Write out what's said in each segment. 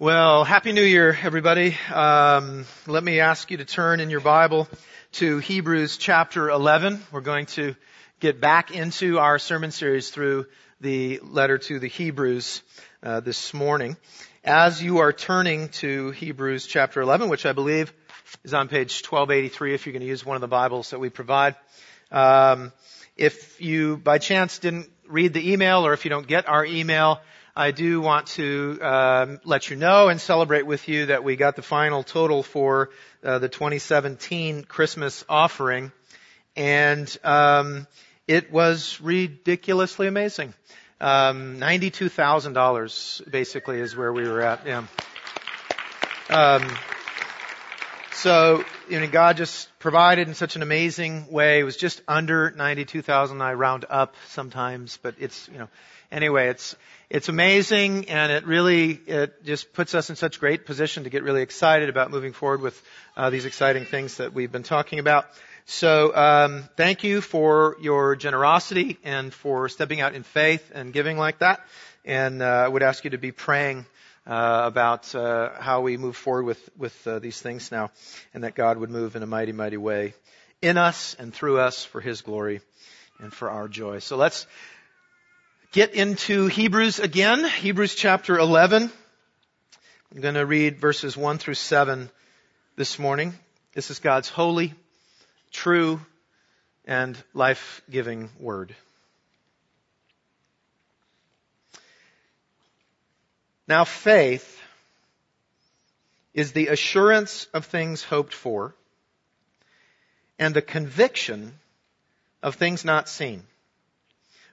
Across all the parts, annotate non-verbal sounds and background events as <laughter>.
Well, Happy New Year, everybody. Um, let me ask you to turn in your Bible to Hebrews chapter 11. We're going to get back into our sermon series through the letter to the Hebrews uh, this morning. As you are turning to Hebrews chapter 11, which I believe is on page 1283 if you're going to use one of the Bibles that we provide. Um, if you by chance didn't read the email or if you don't get our email, I do want to um, let you know and celebrate with you that we got the final total for uh, the 2017 Christmas offering, and um, it was ridiculously amazing. Um, Ninety-two thousand dollars basically is where we were at. Yeah. Um, so, you know, God just provided in such an amazing way. It was just under 92,000. I round up sometimes, but it's, you know, anyway, it's, it's amazing and it really, it just puts us in such great position to get really excited about moving forward with uh, these exciting things that we've been talking about. So, um, thank you for your generosity and for stepping out in faith and giving like that. And uh, I would ask you to be praying uh, about uh, how we move forward with with uh, these things now, and that God would move in a mighty, mighty way in us and through us for His glory and for our joy. So let's get into Hebrews again, Hebrews chapter 11. I'm going to read verses 1 through 7 this morning. This is God's holy, true, and life-giving word. Now faith is the assurance of things hoped for and the conviction of things not seen.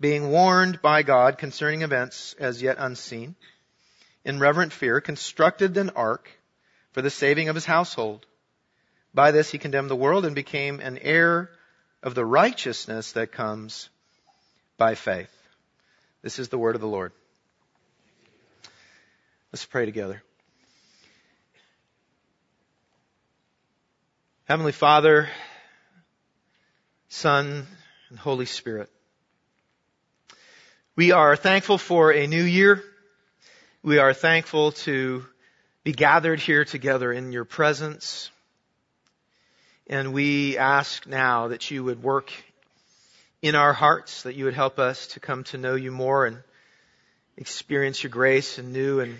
being warned by God concerning events as yet unseen, in reverent fear, constructed an ark for the saving of his household. By this he condemned the world and became an heir of the righteousness that comes by faith. This is the word of the Lord. Let's pray together. Heavenly Father, Son, and Holy Spirit. We are thankful for a new year. We are thankful to be gathered here together in your presence. And we ask now that you would work in our hearts, that you would help us to come to know you more and experience your grace in new and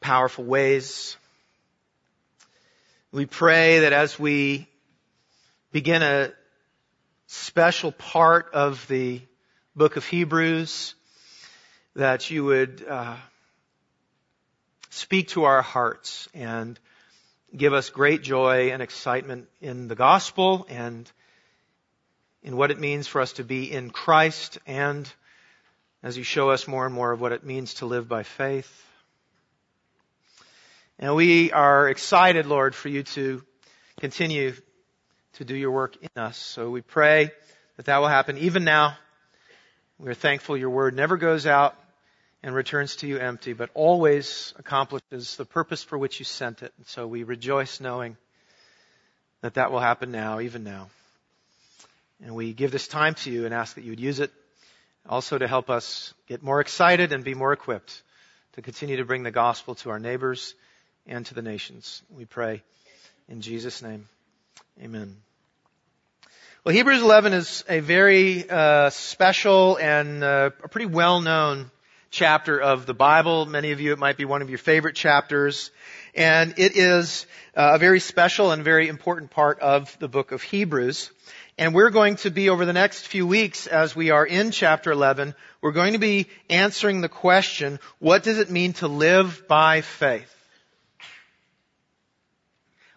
powerful ways. We pray that as we begin a special part of the book of Hebrews, that you would uh, speak to our hearts and give us great joy and excitement in the gospel and in what it means for us to be in Christ and as you show us more and more of what it means to live by faith. And we are excited, Lord, for you to continue to do your work in us. So we pray that that will happen even now. We are thankful your word never goes out and returns to you empty, but always accomplishes the purpose for which you sent it. And so we rejoice knowing that that will happen now, even now. And we give this time to you and ask that you would use it also to help us get more excited and be more equipped to continue to bring the gospel to our neighbors and to the nations. We pray in Jesus' name. Amen. Well, Hebrews 11 is a very uh, special and uh, a pretty well-known chapter of the Bible. Many of you, it might be one of your favorite chapters. And it is uh, a very special and very important part of the book of Hebrews. And we're going to be over the next few weeks as we are in chapter 11, we're going to be answering the question, what does it mean to live by faith?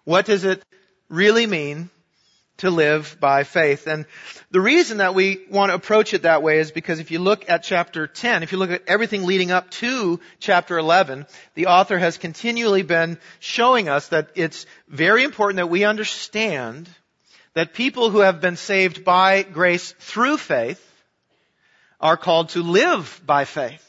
What does it really mean to live by faith. And the reason that we want to approach it that way is because if you look at chapter 10, if you look at everything leading up to chapter 11, the author has continually been showing us that it's very important that we understand that people who have been saved by grace through faith are called to live by faith.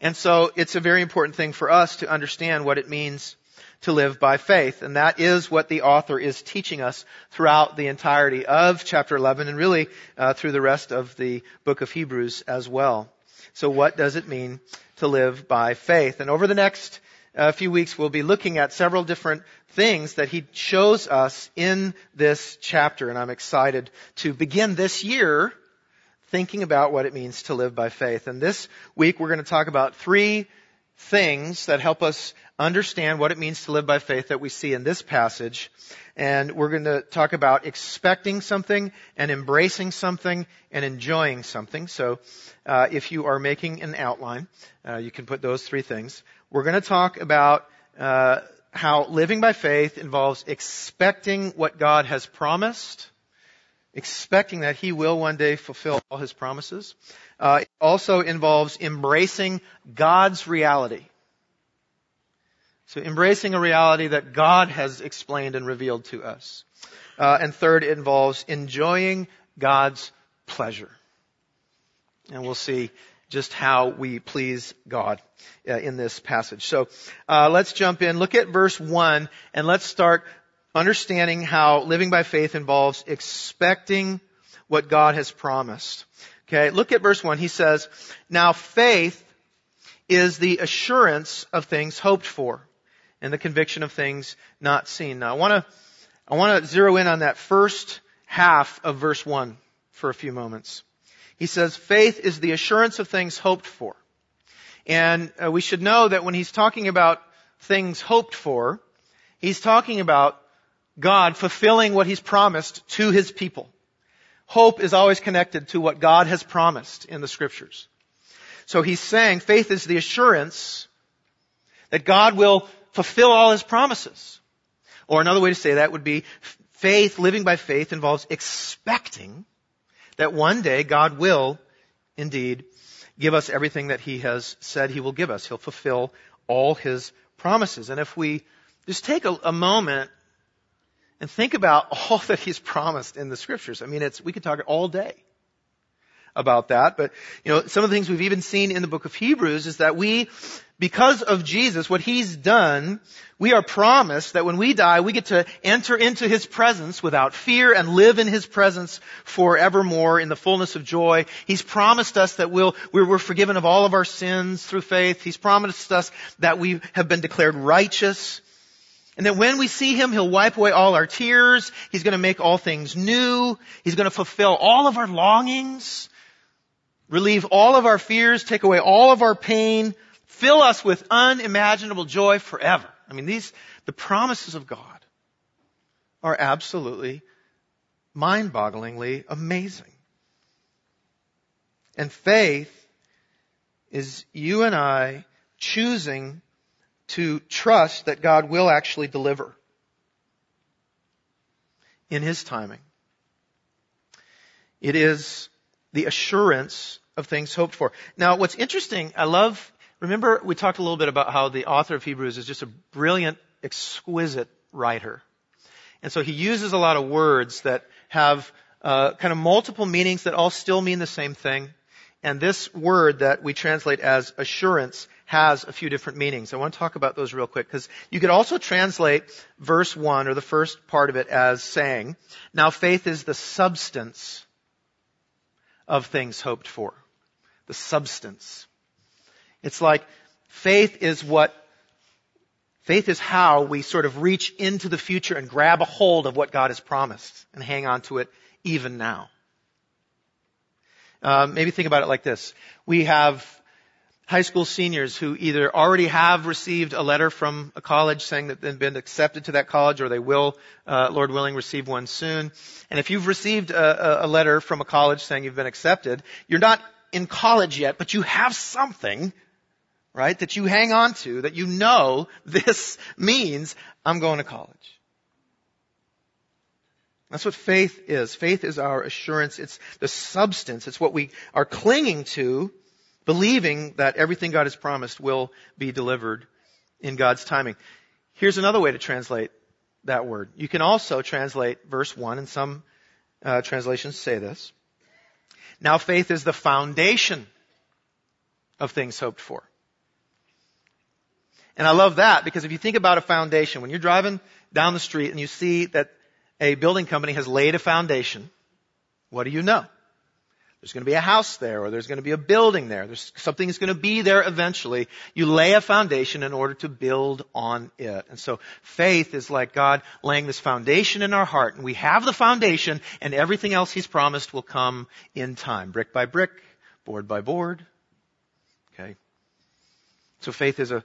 And so it's a very important thing for us to understand what it means to live by faith. And that is what the author is teaching us throughout the entirety of chapter 11 and really uh, through the rest of the book of Hebrews as well. So what does it mean to live by faith? And over the next uh, few weeks, we'll be looking at several different things that he shows us in this chapter. And I'm excited to begin this year thinking about what it means to live by faith. And this week, we're going to talk about three things that help us understand what it means to live by faith that we see in this passage. And we're going to talk about expecting something and embracing something and enjoying something. So, uh, if you are making an outline, uh, you can put those three things. We're going to talk about uh, how living by faith involves expecting what God has promised, expecting that He will one day fulfill all His promises. Uh, it also involves embracing God's reality. So embracing a reality that God has explained and revealed to us. Uh, and third, it involves enjoying God's pleasure. And we'll see just how we please God uh, in this passage. So uh, let's jump in. Look at verse one, and let's start understanding how living by faith involves expecting what God has promised. Okay, look at verse one. He says, "Now faith is the assurance of things hoped for." and the conviction of things not seen. Now I want to, I want to zero in on that first half of verse 1 for a few moments. He says, faith is the assurance of things hoped for. And uh, we should know that when he's talking about things hoped for, he's talking about God fulfilling what he's promised to his people. Hope is always connected to what God has promised in the scriptures. So he's saying faith is the assurance that God will fulfill all his promises. Or another way to say that would be faith, living by faith involves expecting that one day God will indeed give us everything that he has said he will give us. He'll fulfill all his promises. And if we just take a, a moment and think about <laughs> all that he's promised in the scriptures, I mean, it's, we could talk all day about that. But, you know, some of the things we've even seen in the book of Hebrews is that we, because of Jesus, what He's done, we are promised that when we die, we get to enter into His presence without fear and live in His presence forevermore in the fullness of joy. He's promised us that we'll, we're forgiven of all of our sins through faith. He's promised us that we have been declared righteous. And that when we see Him, He'll wipe away all our tears. He's going to make all things new. He's going to fulfill all of our longings relieve all of our fears, take away all of our pain, fill us with unimaginable joy forever. I mean, these, the promises of God are absolutely mind-bogglingly amazing. And faith is you and I choosing to trust that God will actually deliver in His timing. It is the assurance of things hoped for. Now, what's interesting, I love, remember we talked a little bit about how the author of Hebrews is just a brilliant, exquisite writer. And so he uses a lot of words that have uh, kind of multiple meanings that all still mean the same thing. And this word that we translate as assurance has a few different meanings. I want to talk about those real quick because you could also translate verse 1 or the first part of it as saying, now faith is the substance of things hoped for. The substance. It's like faith is what, faith is how we sort of reach into the future and grab a hold of what God has promised and hang on to it even now. Uh, maybe think about it like this. We have high school seniors who either already have received a letter from a college saying that they've been accepted to that college or they will, uh, Lord willing, receive one soon. And if you've received a, a letter from a college saying you've been accepted, you're not in college yet, but you have something, right, that you hang on to, that you know this <laughs> means I'm going to college. That's what faith is. Faith is our assurance. It's the substance. It's what we are clinging to believing that everything God has promised will be delivered in God's timing. Here's another way to translate that word. You can also translate verse 1, and some uh, translations say this. Now faith is the foundation of things hoped for. And I love that because if you think about a foundation, when you're driving down the street and you see that a building company has laid a foundation, what do you know? There's going to be a house there or there's going to be a building there. There's something is going to be there eventually. You lay a foundation in order to build on it. And so faith is like God laying this foundation in our heart and we have the foundation and everything else He's promised will come in time. Brick by brick, board by board. So faith is a,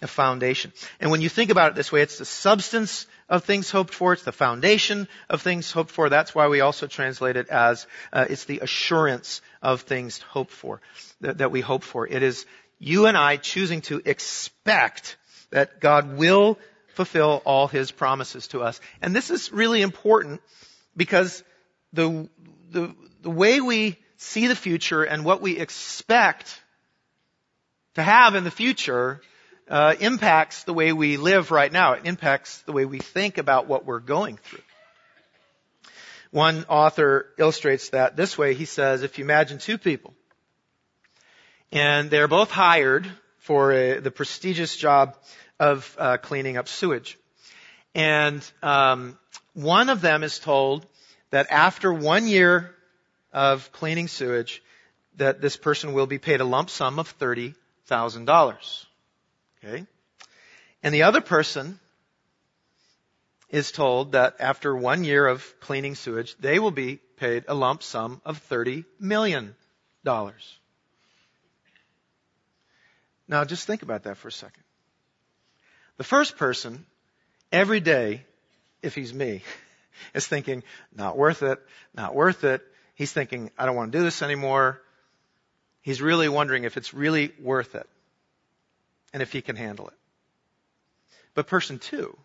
a foundation. And when you think about it this way, it's the substance of things hoped for. It's the foundation of things hoped for. That's why we also translate it as uh, it's the assurance of things hoped for that, that we hope for. It is you and I choosing to expect that God will fulfill all His promises to us. And this is really important because the the the way we see the future and what we expect to have in the future uh, impacts the way we live right now. It impacts the way we think about what we're going through. One author illustrates that this way. He says, if you imagine two people, and they're both hired for a, the prestigious job of uh, cleaning up sewage, and um, one of them is told that after one year of cleaning sewage, that this person will be paid a lump sum of thirty thousand dollars. Okay? And the other person is told that after one year of cleaning sewage, they will be paid a lump sum of $30 million. Now just think about that for a second. The first person, every day, if he's me, <laughs> is thinking, not worth it, not worth it. He's thinking, I don't want to do this anymore. He's really wondering if it's really worth it and if he can handle it. But person two,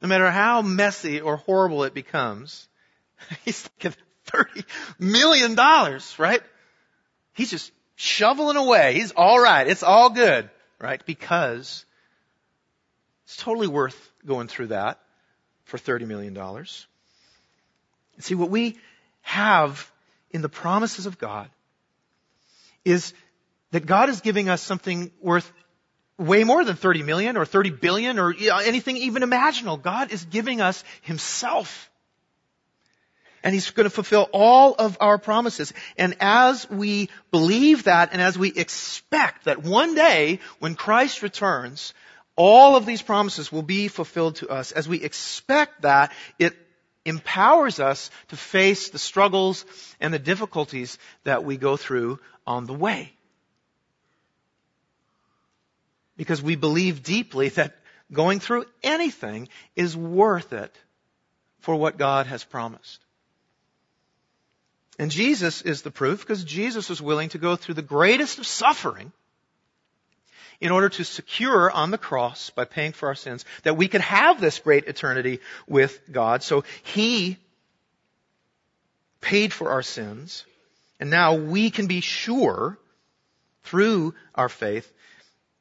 no matter how messy or horrible it becomes, <laughs> he's thinking $30 million, right? He's just shoveling away. He's alright. It's all good, right? Because it's totally worth going through that for $30 million. See, what we have in the promises of God is that God is giving us something worth way more than 30 million or 30 billion or anything even imaginable. God is giving us Himself. And He's going to fulfill all of our promises. And as we believe that and as we expect that one day when Christ returns, all of these promises will be fulfilled to us. As we expect that, it empowers us to face the struggles and the difficulties that we go through on the way because we believe deeply that going through anything is worth it for what God has promised. And Jesus is the proof because Jesus was willing to go through the greatest of suffering in order to secure on the cross by paying for our sins that we could have this great eternity with God. So He paid for our sins and now we can be sure through our faith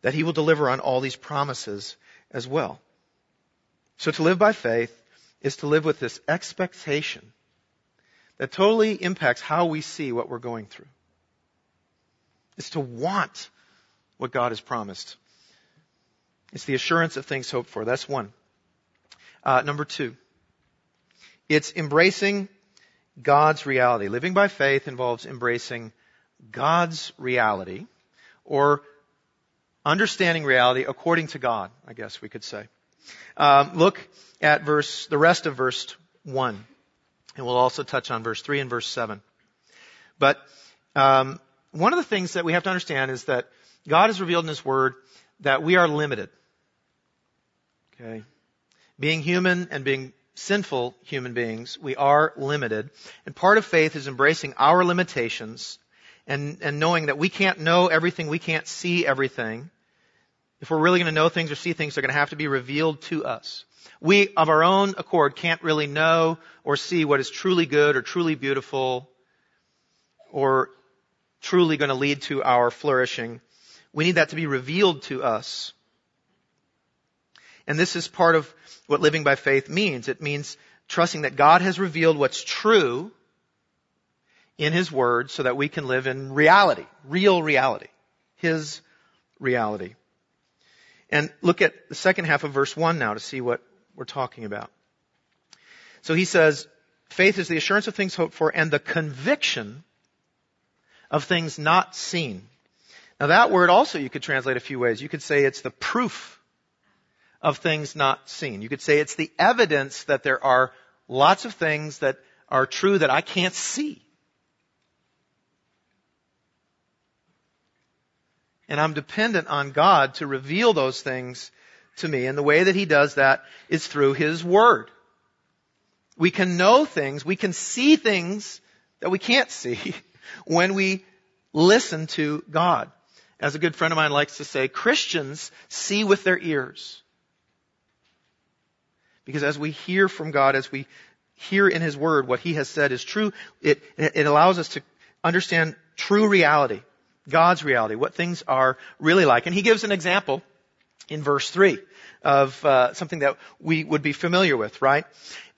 that he will deliver on all these promises as well. So to live by faith is to live with this expectation that totally impacts how we see what we're going through. It's to want what God has promised. It's the assurance of things hoped for. That's one. Uh, number two, it's embracing God's reality. Living by faith involves embracing God's reality, or understanding reality according to God, I guess we could say. Um, look at verse, the rest of verse one, and we'll also touch on verse three and verse seven. But um, one of the things that we have to understand is that God has revealed in His Word that we are limited. Okay? Being human and being sinful human beings, we are limited. And part of faith is embracing our limitations and, and knowing that we can't know everything, we can't see everything. If we're really going to know things or see things, they're going to have to be revealed to us. We, of our own accord, can't really know or see what is truly good or truly beautiful or truly going to lead to our flourishing. We need that to be revealed to us. And this is part of what living by faith means. It means trusting that God has revealed what's true in His Word so that we can live in reality, real reality, His reality. And look at the second half of verse 1 now to see what we're talking about. So he says, faith is the assurance of things hoped for and the conviction of things not seen. Now that word also you could translate a few ways. You could say it's the proof of things not seen. You could say it's the evidence that there are lots of things that are true that I can't see. And I'm dependent on God to reveal those things to me. And the way that He does that is through His Word. We can know things, we can see things that we can't see <laughs> when we listen to God. As a good friend of mine likes to say, Christians see with their ears. Because as we hear from God, as we hear in His Word what He has said is true, it, it allows us to understand true reality. God's reality, what things are really like. And he gives an example in verse 3 of uh, something that we would be familiar with, right?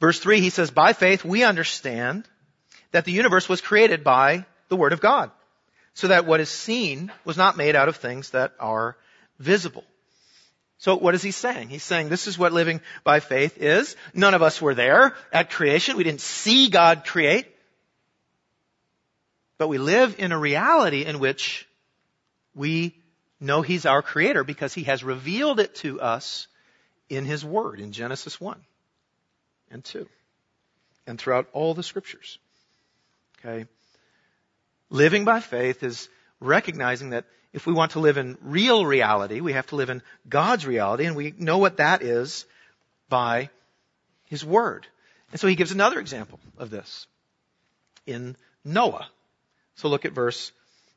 Verse 3, he says, By faith we understand that the universe was created by the Word of God, so that what is seen was not made out of things that are visible. So what is he saying? He's saying this is what living by faith is. None of us were there at creation. We didn't see God create. But we live in a reality in which we know He's our Creator because He has revealed it to us in His Word in Genesis 1 and 2 and throughout all the Scriptures. Okay? Living by faith is recognizing that if we want to live in real reality, we have to live in God's reality, and we know what that is by His Word. And so He gives another example of this in Noah. So look at verse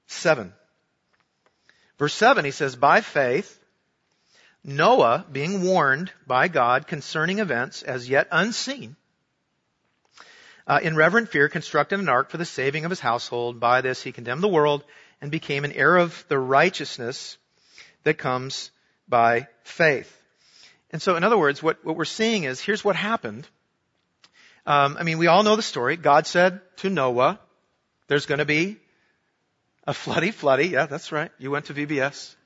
7. Verse 7, he says, By faith, Noah, being warned by God concerning events as yet unseen, uh, in reverent fear constructed an ark for the saving of his household. By this he condemned the world and became an heir of the righteousness that comes by faith. And so, in other words, what, what we're seeing is here's what happened. Um, I mean, we all know the story. God said to Noah, there's going to be a floody floody. Yeah, that's right. You went to VBS.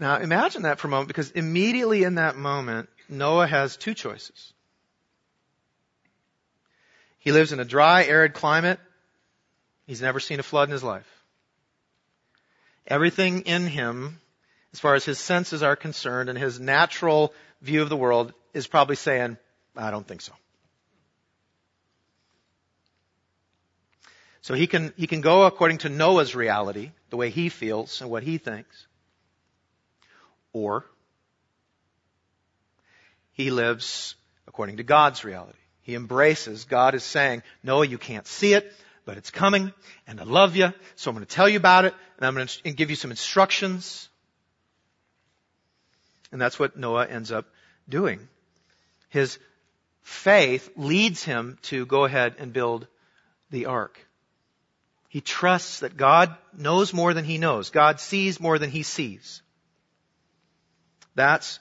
Now imagine that for a moment because immediately in that moment, Noah has two choices. He lives in a dry, arid climate. He's never seen a flood in his life. Everything in him, as far as his senses are concerned and his natural view of the world, is probably saying, I don't think so. So he can, he can go according to Noah's reality, the way he feels and what he thinks. Or he lives according to God's reality. He embraces, God is saying, Noah, you can't see it, but it's coming, and I love you, so I'm going to tell you about it, and I'm going to give you some instructions. And that's what Noah ends up doing. His faith leads him to go ahead and build the ark. He trusts that God knows more than he knows. God sees more than he sees. That's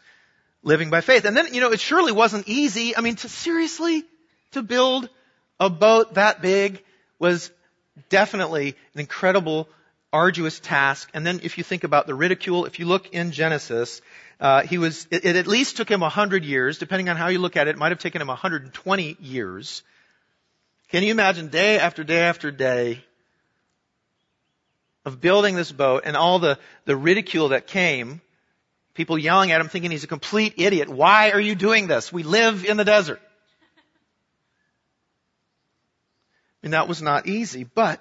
living by faith. And then, you know, it surely wasn't easy. I mean, to seriously, to build a boat that big was definitely an incredible, arduous task. And then if you think about the ridicule, if you look in Genesis, uh, he was, it, it at least took him a hundred years, depending on how you look at it, it might have taken him 120 years. Can you imagine day after day after day of building this boat and all the, the ridicule that came, people yelling at him thinking he's a complete idiot. Why are you doing this? We live in the desert. Mean, that was not easy, but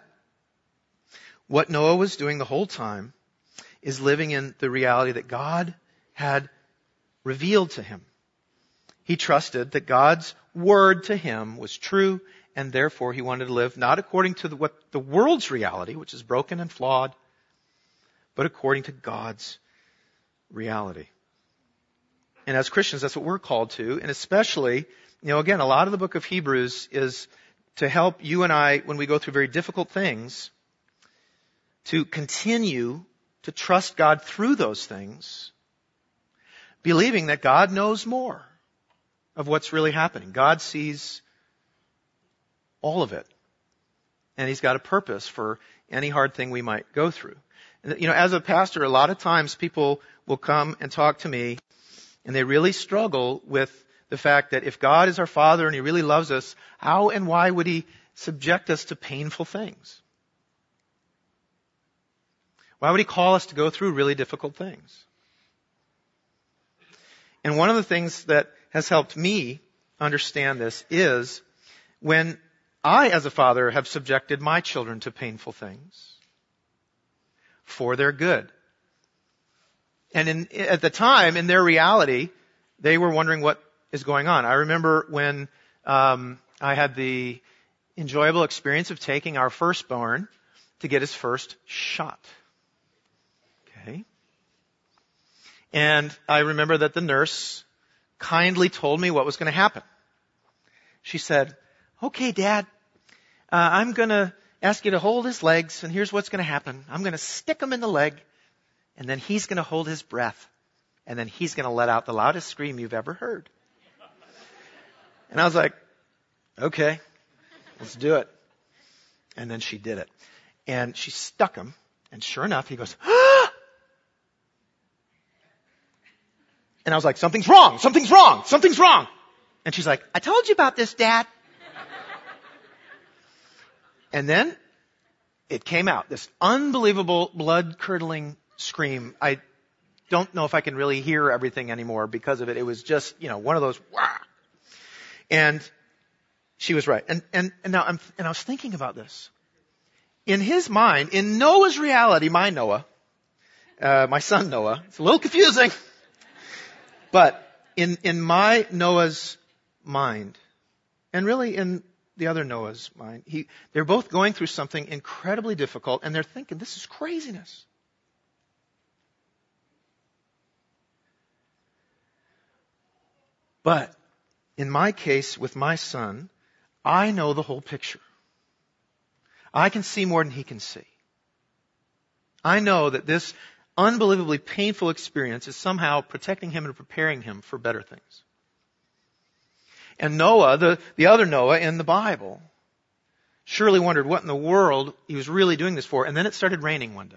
What Noah was doing the whole time is living in the reality that God had revealed to him. He trusted that God's word to him was true and therefore he wanted to live not according to the, what the world's reality, which is broken and flawed, but according to God's reality. And as Christians, that's what we're called to, and especially, you know, again, a lot of the book of Hebrews is to help you and I, when we go through very difficult things, to continue to trust God through those things, believing that God knows more of what's really happening. God sees all of it. And He's got a purpose for any hard thing we might go through. You know, as a pastor, a lot of times people will come and talk to me and they really struggle with the fact that if God is our Father and He really loves us, how and why would He subject us to painful things? Why would He call us to go through really difficult things? And one of the things that has helped me understand this is when I, as a father, have subjected my children to painful things for their good. And in, at the time, in their reality, they were wondering what is going on. I remember when um, I had the enjoyable experience of taking our firstborn to get his first shot. Okay. And I remember that the nurse kindly told me what was going to happen. She said, okay, dad, uh, I'm going to ask you to hold his legs and here's what's going to happen. I'm going to stick him in the leg and then he's going to hold his breath and then he's going to let out the loudest scream you've ever heard. And I was like, okay, let's do it. And then she did it. And she stuck him and sure enough, he goes! <gasps> And I was like, something's wrong, something's wrong, something's wrong. And she's like, I told you about this, dad. And then it came out, this unbelievable blood curdling scream. I don't know if I can really hear everything anymore because of it. It was just, you know, one of those, wah. And she was right. And, and, and now I'm, and I was thinking about this. In his mind, in Noah's reality, my Noah, uh, my son Noah, it's a little confusing. But in, in my Noah's mind, and really in the other Noah's mind, he, they're both going through something incredibly difficult and they're thinking, this is craziness. But in my case with my son, I know the whole picture. I can see more than he can see. I know that this unbelievably painful experience is somehow protecting him and preparing him for better things. And Noah, the, the other Noah in the Bible, surely wondered what in the world he was really doing this for. And then it started raining one day.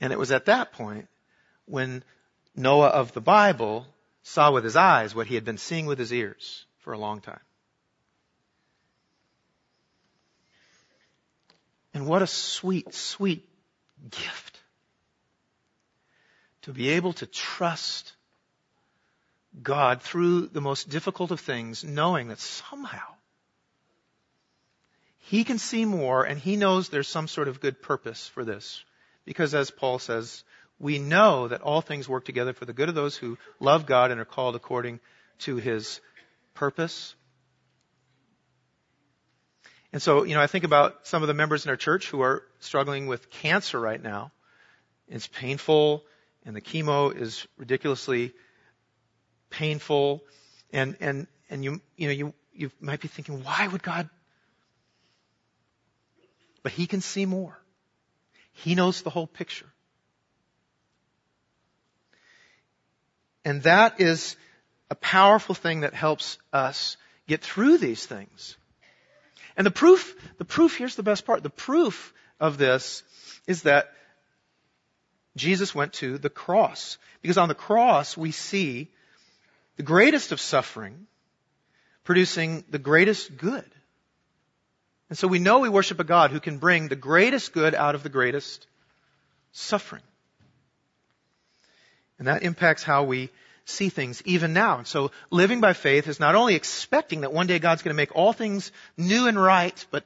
And it was at that point when Noah of the Bible saw with his eyes what he had been seeing with his ears for a long time. And what a sweet, sweet gift. To be able to trust God through the most difficult of things, knowing that somehow He can see more and He knows there's some sort of good purpose for this. Because as Paul says, we know that all things work together for the good of those who love God and are called according to His purpose. And so, you know, I think about some of the members in our church who are struggling with cancer right now. It's painful, and the chemo is ridiculously painful. And, and, and you, you know, you, you might be thinking, why would God? But He can see more. He knows the whole picture. And that is a powerful thing that helps us get through these things. And the proof, the proof, here's the best part. The proof of this is that Jesus went to the cross. Because on the cross we see the greatest of suffering producing the greatest good. And so we know we worship a God who can bring the greatest good out of the greatest suffering. And that impacts how we see things even now. And so living by faith is not only expecting that one day God's going to make all things new and right, but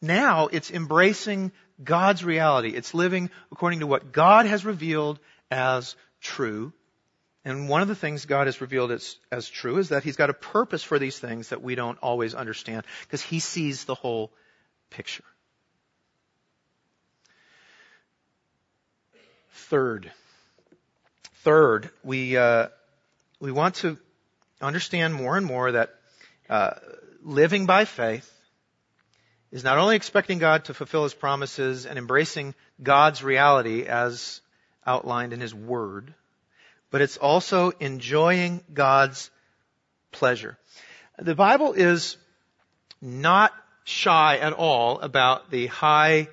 now it's embracing God's reality. It's living according to what God has revealed as true. And one of the things God has revealed as, as true is that He's got a purpose for these things that we don't always understand because He sees the whole picture. Third, third, we uh, we want to understand more and more that uh, living by faith is not only expecting God to fulfill His promises and embracing God's reality as outlined in His Word, but it's also enjoying God's pleasure. The Bible is not shy at all about the high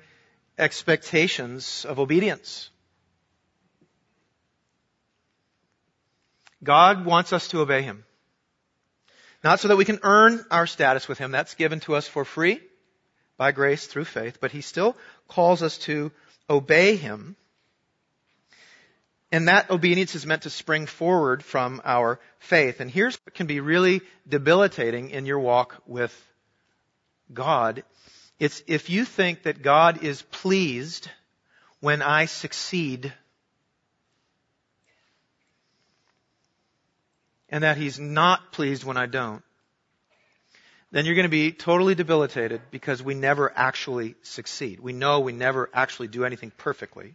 expectations of obedience. God wants us to obey Him. Not so that we can earn our status with Him. That's given to us for free by grace through faith, but He still calls us to obey Him. And that obedience is meant to spring forward from our faith. And here's what can be really debilitating in your walk with God. It's if you think that God is pleased when I succeed and that He's not pleased when I don't, then you're going to be totally debilitated because we never actually succeed. We know we never actually do anything perfectly.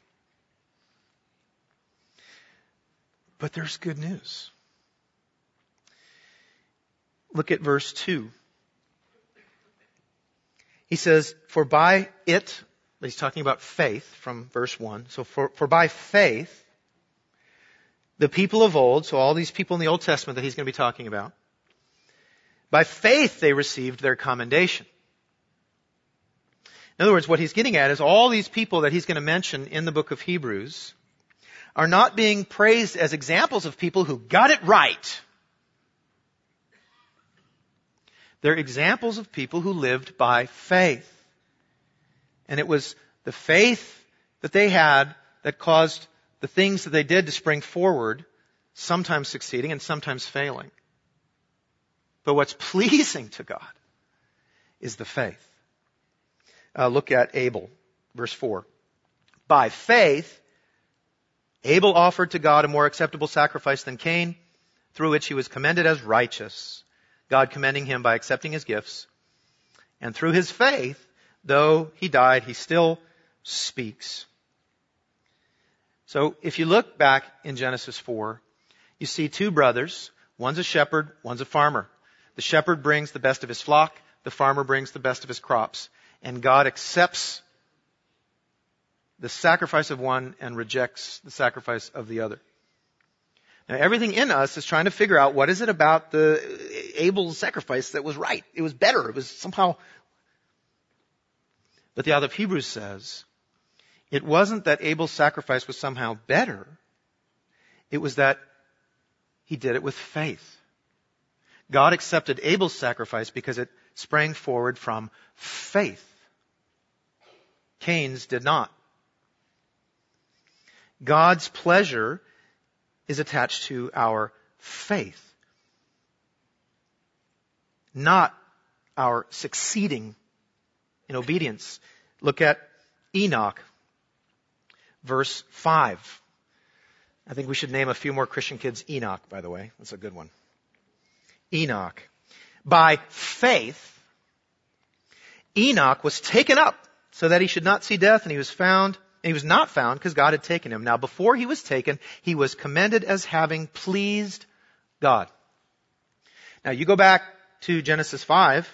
But there's good news. Look at verse 2. He says, For by it, he's talking about faith from verse 1. So for, for by faith, the people of old, so all these people in the Old Testament that he's going to be talking about, by faith they received their commendation. In other words, what he's getting at is all these people that he's going to mention in the book of Hebrews are not being praised as examples of people who got it right. They're examples of people who lived by faith. And it was the faith that they had that caused the things that they did to spring forward, sometimes succeeding and sometimes failing. But what's <laughs> pleasing to God is the faith. Uh, look at Abel, verse 4. By faith, Abel offered to God a more acceptable sacrifice than Cain, through which he was commended as righteous, God commending him by accepting his gifts. And through his faith, though he died, he still speaks. So if you look back in Genesis 4, you see two brothers. One's a shepherd, one's a farmer. The shepherd brings the best of his flock, the farmer brings the best of his crops. And God accepts the sacrifice of one and rejects the sacrifice of the other. Now everything in us is trying to figure out what is it about the Abel's sacrifice that was right. It was better. It was somehow. But the author of Hebrews says, it wasn't that Abel's sacrifice was somehow better. It was that he did it with faith. God accepted Abel's sacrifice because it sprang forward from faith. Cain's did not. God's pleasure is attached to our faith, not our succeeding in obedience. Look at Enoch verse 5. I think we should name a few more Christian kids Enoch, by the way. That's a good one. Enoch. By faith, Enoch was taken up so that he should not see death and he was found, he was not found because God had taken him. Now before he was taken, he was commended as having pleased God. Now you go back to Genesis 5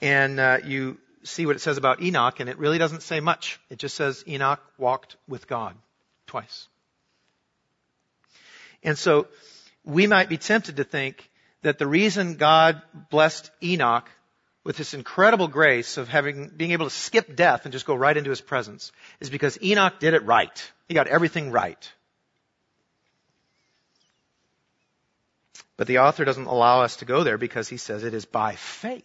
and uh, you see what it says about Enoch, and it really doesn't say much. It just says Enoch walked with God twice. And so we might be tempted to think that the reason God blessed Enoch with this incredible grace of having, being able to skip death and just go right into his presence is because Enoch did it right. He got everything right. But the author doesn't allow us to go there because he says it is by faith.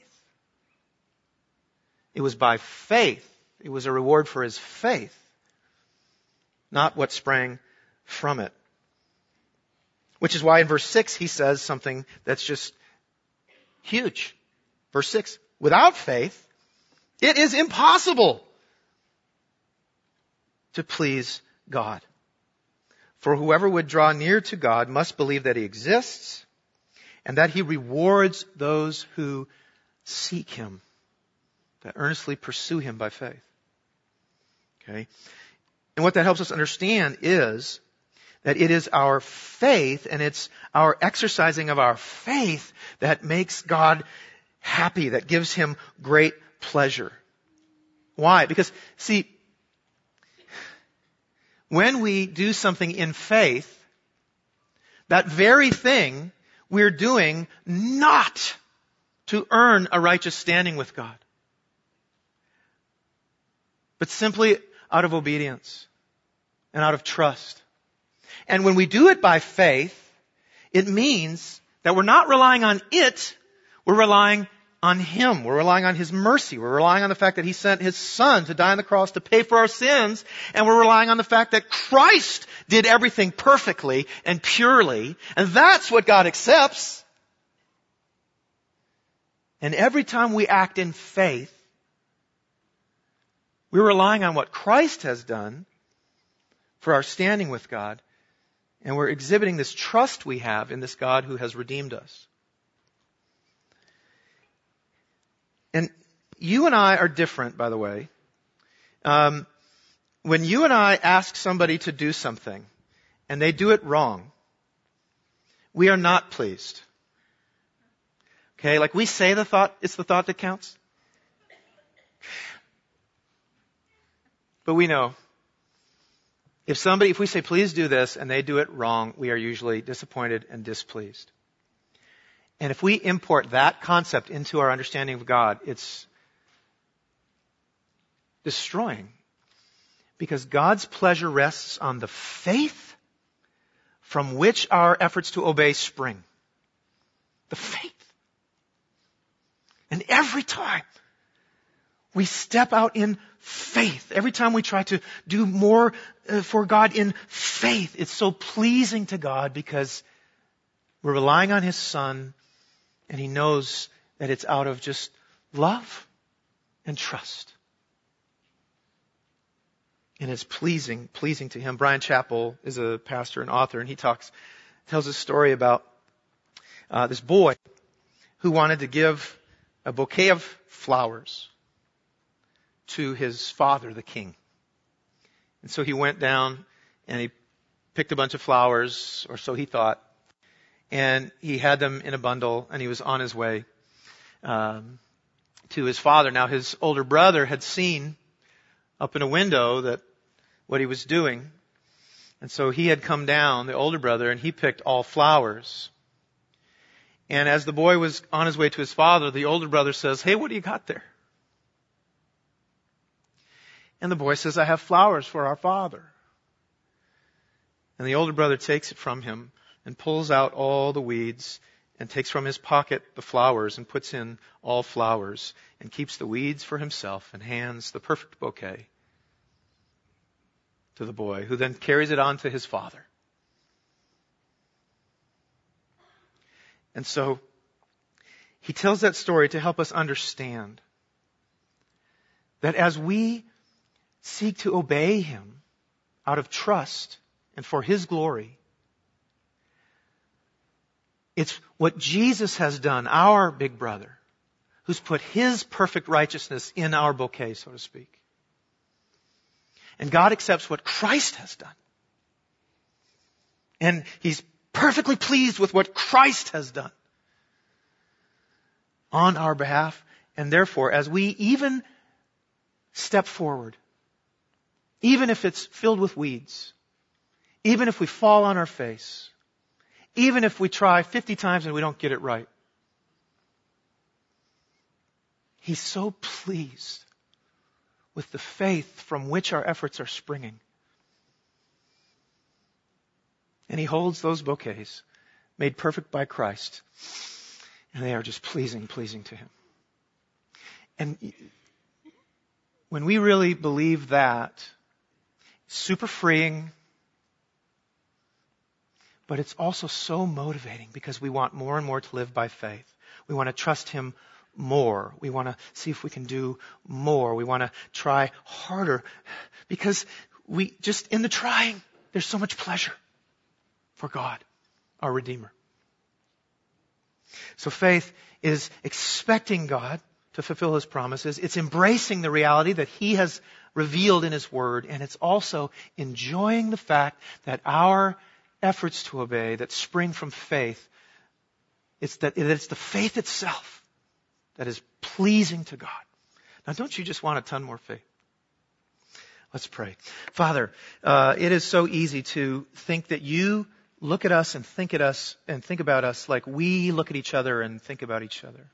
It was by faith. It was a reward for his faith, not what sprang from it. Which is why in verse 6 he says something that's just huge. Verse 6, without faith, It is impossible to please God. For whoever would draw near to God must believe that He exists and that He rewards those who seek Him, that earnestly pursue Him by faith. Okay? And what that helps us understand is that it is our faith and it's our exercising of our faith that makes God happy, that gives Him great pleasure. Why? Because, see, when we do something in faith, that very thing we're doing not to earn a righteous standing with God, but simply out of obedience and out of trust. And when we do it by faith, it means that we're not relying on it, we're relying on Him. We're relying on His mercy. We're relying on the fact that He sent His Son to die on the cross to pay for our sins. And we're relying on the fact that Christ did everything perfectly and purely. And that's what God accepts. And every time we act in faith, we're relying on what Christ has done for our standing with God. And we're exhibiting this trust we have in this God who has redeemed us. And you and I are different, by the way. Um, when you and I ask somebody to do something and they do it wrong, we are not pleased. Okay, like we say the thought, it's the thought that counts. But we know if somebody, if we say, please do this, and they do it wrong, we are usually disappointed and displeased. And if we import that concept into our understanding of God, it's destroying. Because God's pleasure rests on the faith from which our efforts to obey spring. The faith. And every time we step out in faith, every time we try to do more uh, for God in faith, it's so pleasing to God because we're relying on His Son and he knows that it's out of just love and trust. And it's pleasing, pleasing to him. Bryan Chapell is a pastor and author, and he talks, tells a story about uh, this boy who wanted to give a bouquet of flowers to his father, the king. And so he went down and he picked a bunch of flowers, or so he thought, and he had them in a bundle, and he was on his way um, to his father. Now, his older brother had seen up in a window that what he was doing, and so he had come down, the older brother, and he picked all flowers. And as the boy was on his way to his father, the older brother says, "Hey, what do you got there?" And the boy says, "I have flowers for our father." And the older brother takes it from him and pulls out all the weeds and takes from his pocket the flowers and puts in all flowers and keeps the weeds for himself and hands the perfect bouquet to the boy, who then carries it on to his father. And so, he tells that story to help us understand that as we seek to obey him out of trust and for his glory, it's what Jesus has done, our big brother, who's put his perfect righteousness in our bouquet, so to speak. And God accepts what Christ has done. And he's perfectly pleased with what Christ has done on our behalf. And therefore, as we even step forward, even if it's filled with weeds, even if we fall on our face, even if we try 50 times and we don't get it right. He's so pleased with the faith from which our efforts are springing. And he holds those bouquets made perfect by Christ. And they are just pleasing, pleasing to him. And when we really believe that, super freeing, but it's also so motivating because we want more and more to live by faith. We want to trust Him more. We want to see if we can do more. We want to try harder because we just in the trying, there's so much pleasure for God, our Redeemer. So faith is expecting God to fulfill His promises. It's embracing the reality that He has revealed in His Word, and it's also enjoying the fact that our efforts to obey that spring from faith, it's that it's the faith itself that is pleasing to God. Now don't you just want a ton more faith? Let's pray. Father, uh, it is so easy to think that you look at us and think at us and think about us like we look at each other and think about each other.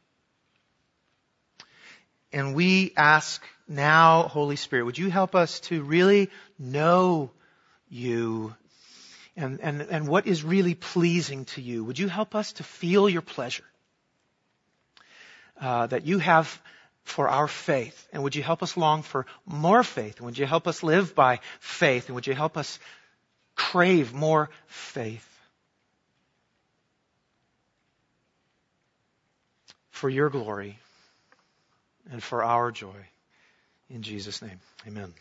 And we ask now, Holy Spirit, would you help us to really know you and, and, and what is really pleasing to you? Would you help us to feel your pleasure uh, that you have for our faith? And would you help us long for more faith? And would you help us live by faith? And would you help us crave more faith? For your glory and for our joy. In Jesus' name, amen.